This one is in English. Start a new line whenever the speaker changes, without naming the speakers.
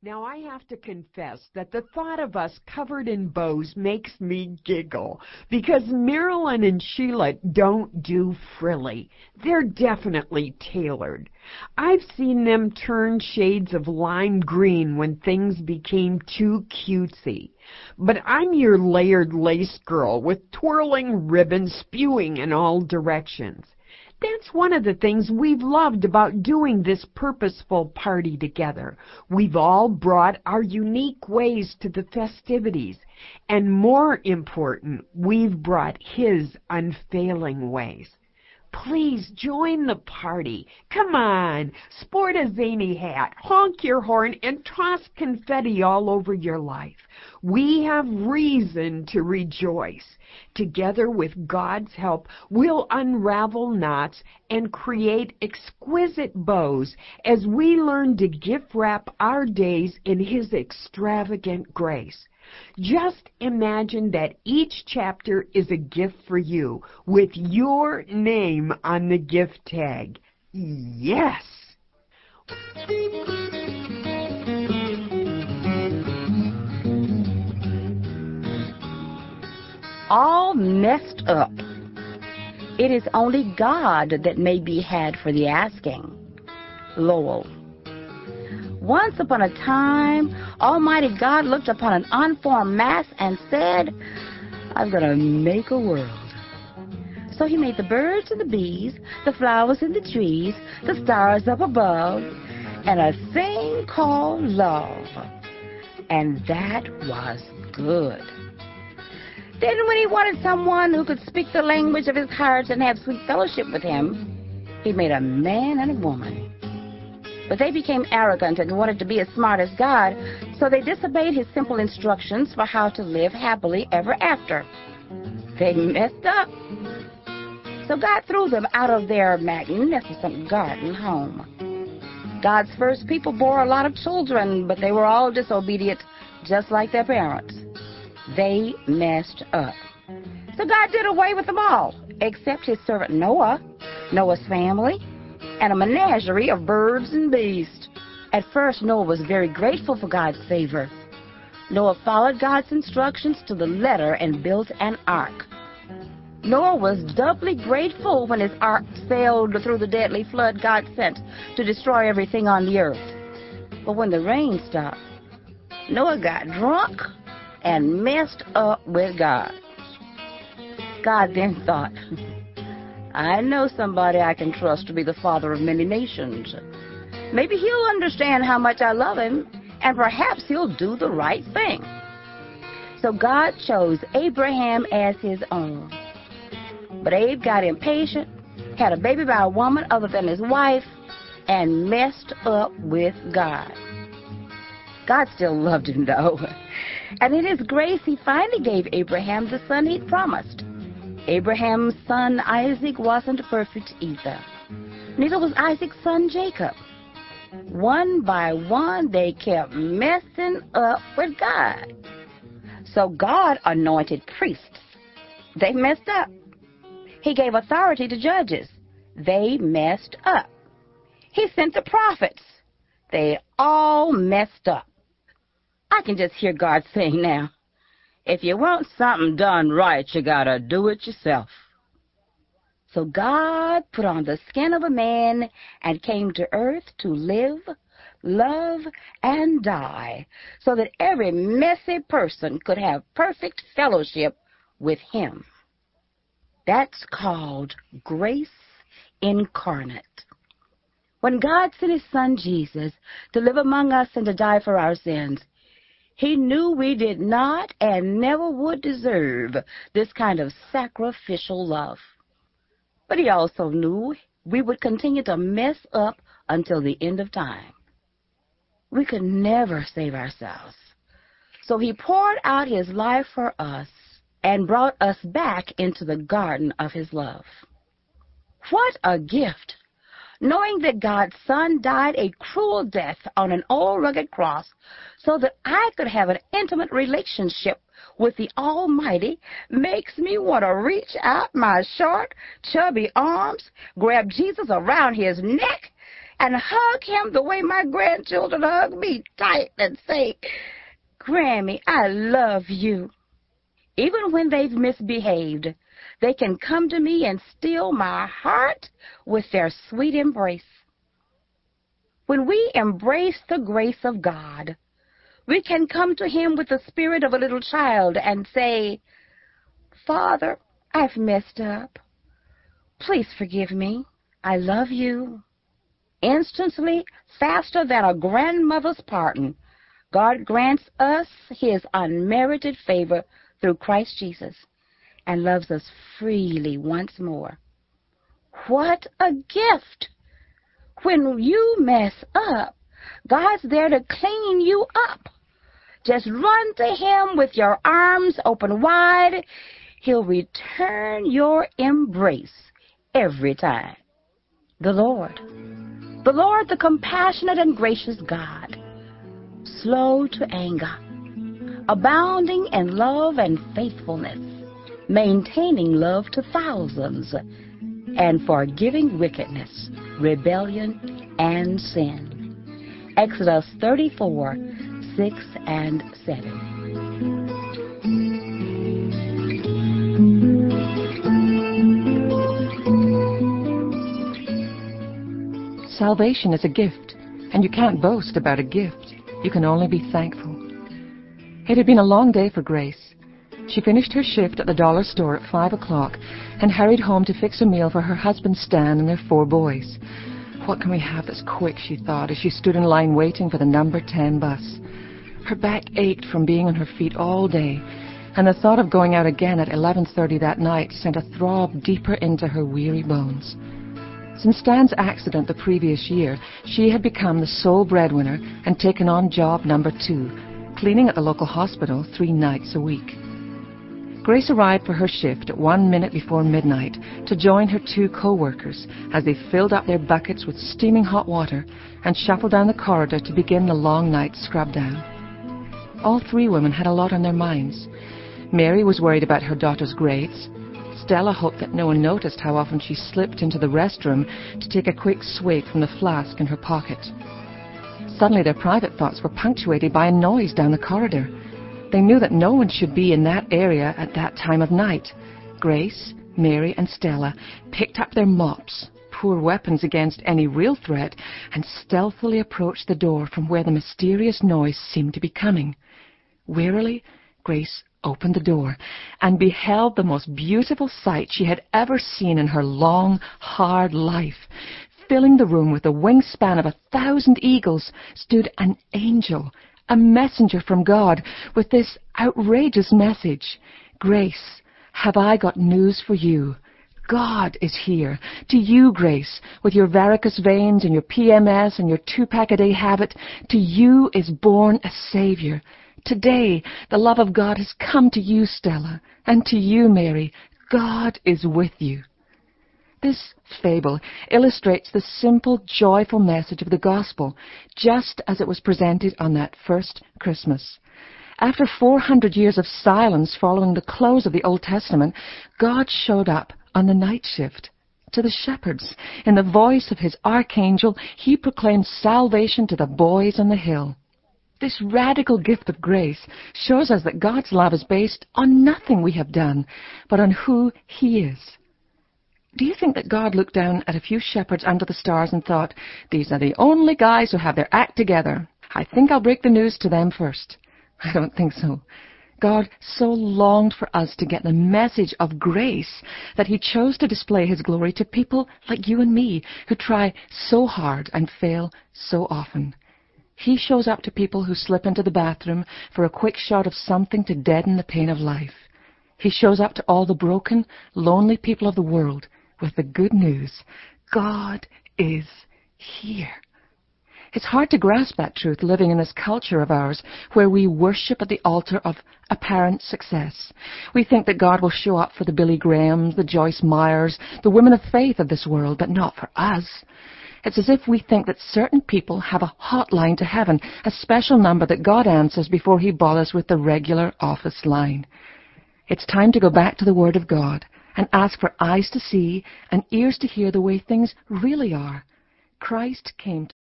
Now I have to confess that the thought of us covered in bows makes me giggle because Marilyn and Sheila don't do frilly. They're definitely tailored. I've seen them turn shades of lime green when things became too cutesy. But I'm your layered lace girl with twirling ribbons spewing in all directions. That's one of the things we've loved about doing this purposeful party together. We've all brought our unique ways to the festivities, and more important, we've brought his unfailing ways. Please join the party. Come on, sport a zany hat, honk your horn, and toss confetti all over your life. We have reason to rejoice. Together with God's help, we'll unravel knots and create exquisite bows as we learn to gift wrap our days in His extravagant grace. Just imagine that each chapter is a gift for you with your name on the gift tag. Yes!
All messed up. It is only God that may be had for the asking. Lowell. Once upon a time, Almighty God looked upon an unformed mass and said, I'm going to make a world. So he made the birds and the bees, the flowers and the trees, the stars up above, and a thing called love. And that was good. Then when he wanted someone who could speak the language of his heart and have sweet fellowship with him, he made a man and a woman. But they became arrogant and wanted to be as smart as God, so they disobeyed his simple instructions for how to live happily ever after. They messed up. So God threw them out of their magnificent garden home. God's first people bore a lot of children, but they were all disobedient, just like their parents. They messed up. So God did away with them all, except his servant Noah, Noah's family, and a menagerie of birds and beasts. At first, Noah was very grateful for God's favor. Noah followed God's instructions to the letter and built an ark. Noah was doubly grateful when his ark sailed through the deadly flood God sent to destroy everything on the earth. But when the rain stopped, Noah got drunk and messed up with God. God then thought, I know somebody I can trust to be the father of many nations. Maybe he'll understand how much I love him, and perhaps he'll do the right thing. So God chose Abraham as his own. But Abe got impatient, had a baby by a woman other than his wife, and messed up with God. God still loved him, though. And in his grace, he finally gave Abraham the son he'd promised. Abraham's son Isaac wasn't perfect either. Neither was Isaac's son Jacob. One by one, they kept messing up with God. So God anointed priests. They messed up. He gave authority to judges. They messed up. He sent the prophets. They all messed up. I can just hear God saying now, if you want something done right, you gotta do it yourself. So God put on the skin of a man and came to earth to live, love, and die so that every messy person could have perfect fellowship with him. That's called grace incarnate. When God sent his son Jesus to live among us and to die for our sins, he knew we did not and never would deserve this kind of sacrificial love. But he also knew we would continue to mess up until the end of time. We could never save ourselves. So he poured out his life for us and brought us back into the garden of his love. What a gift! Knowing that God's Son died a cruel death on an old rugged cross so that I could have an intimate relationship with the Almighty makes me want to reach out my short, chubby arms, grab Jesus around his neck, and hug him the way my grandchildren hug me tight and say, Grammy, I love you. Even when they've misbehaved, they can come to me and steal my heart with their sweet embrace. When we embrace the grace of God, we can come to Him with the spirit of a little child and say, Father, I've messed up. Please forgive me. I love you. Instantly, faster than a grandmother's pardon, God grants us His unmerited favor through Christ Jesus and loves us freely once more. What a gift! When you mess up, God's there to clean you up. Just run to Him with your arms open wide. He'll return your embrace every time. The Lord, the Lord, the compassionate and gracious God, slow to anger, abounding in love and faithfulness, maintaining love to thousands, and forgiving wickedness, rebellion, and sin. Exodus 34, 6 and 7.
Salvation is a gift, and you can't boast about a gift. You can only be thankful. It had been a long day for Grace. She finished her shift at the dollar store at five o'clock and hurried home to fix a meal for her husband Stan and their four boys. What can we have that's quick, she thought, as she stood in line waiting for the number 10 bus. Her back ached from being on her feet all day, and the thought of going out again at 11.30 that night sent a throb deeper into her weary bones. Since Stan's accident the previous year, she had become the sole breadwinner and taken on job number two, cleaning at the local hospital three nights a week. Grace arrived for her shift at one minute before midnight to join her two co-workers as they filled up their buckets with steaming hot water and shuffled down the corridor to begin the long night scrub down. All three women had a lot on their minds. Mary was worried about her daughter's grades. Stella hoped that no one noticed how often she slipped into the restroom to take a quick swig from the flask in her pocket. Suddenly their private thoughts were punctuated by a noise down the corridor. They knew that no one should be in that area at that time of night. Grace, Mary, and Stella picked up their mops, poor weapons against any real threat, and stealthily approached the door from where the mysterious noise seemed to be coming. Wearily, Grace opened the door and beheld the most beautiful sight she had ever seen in her long, hard life. Filling the room with the wingspan of a thousand eagles stood an angel a messenger from God with this outrageous message. Grace, have I got news for you? God is here. To you, Grace, with your varicose veins and your PMS and your two-pack-a-day habit, to you is born a Savior. Today, the love of God has come to you, Stella, and to you, Mary. God is with you. This fable illustrates the simple, joyful message of the gospel, just as it was presented on that first Christmas. After 400 years of silence following the close of the Old Testament, God showed up on the night shift. To the shepherds, in the voice of his archangel, he proclaimed salvation to the boys on the hill. This radical gift of grace shows us that God's love is based on nothing we have done, but on who he is. Do you think that God looked down at a few shepherds under the stars and thought, these are the only guys who have their act together. I think I'll break the news to them first. I don't think so. God so longed for us to get the message of grace that he chose to display his glory to people like you and me who try so hard and fail so often. He shows up to people who slip into the bathroom for a quick shot of something to deaden the pain of life. He shows up to all the broken, lonely people of the world with the good news. God is here. It's hard to grasp that truth living in this culture of ours where we worship at the altar of apparent success. We think that God will show up for the Billy Grahams, the Joyce Meyers, the women of faith of this world, but not for us. It's as if we think that certain people have a hotline to heaven, a special number that God answers before he bothers with the regular office line. It's time to go back to the Word of God and ask for eyes to see and ears to hear the way things really are. Christ came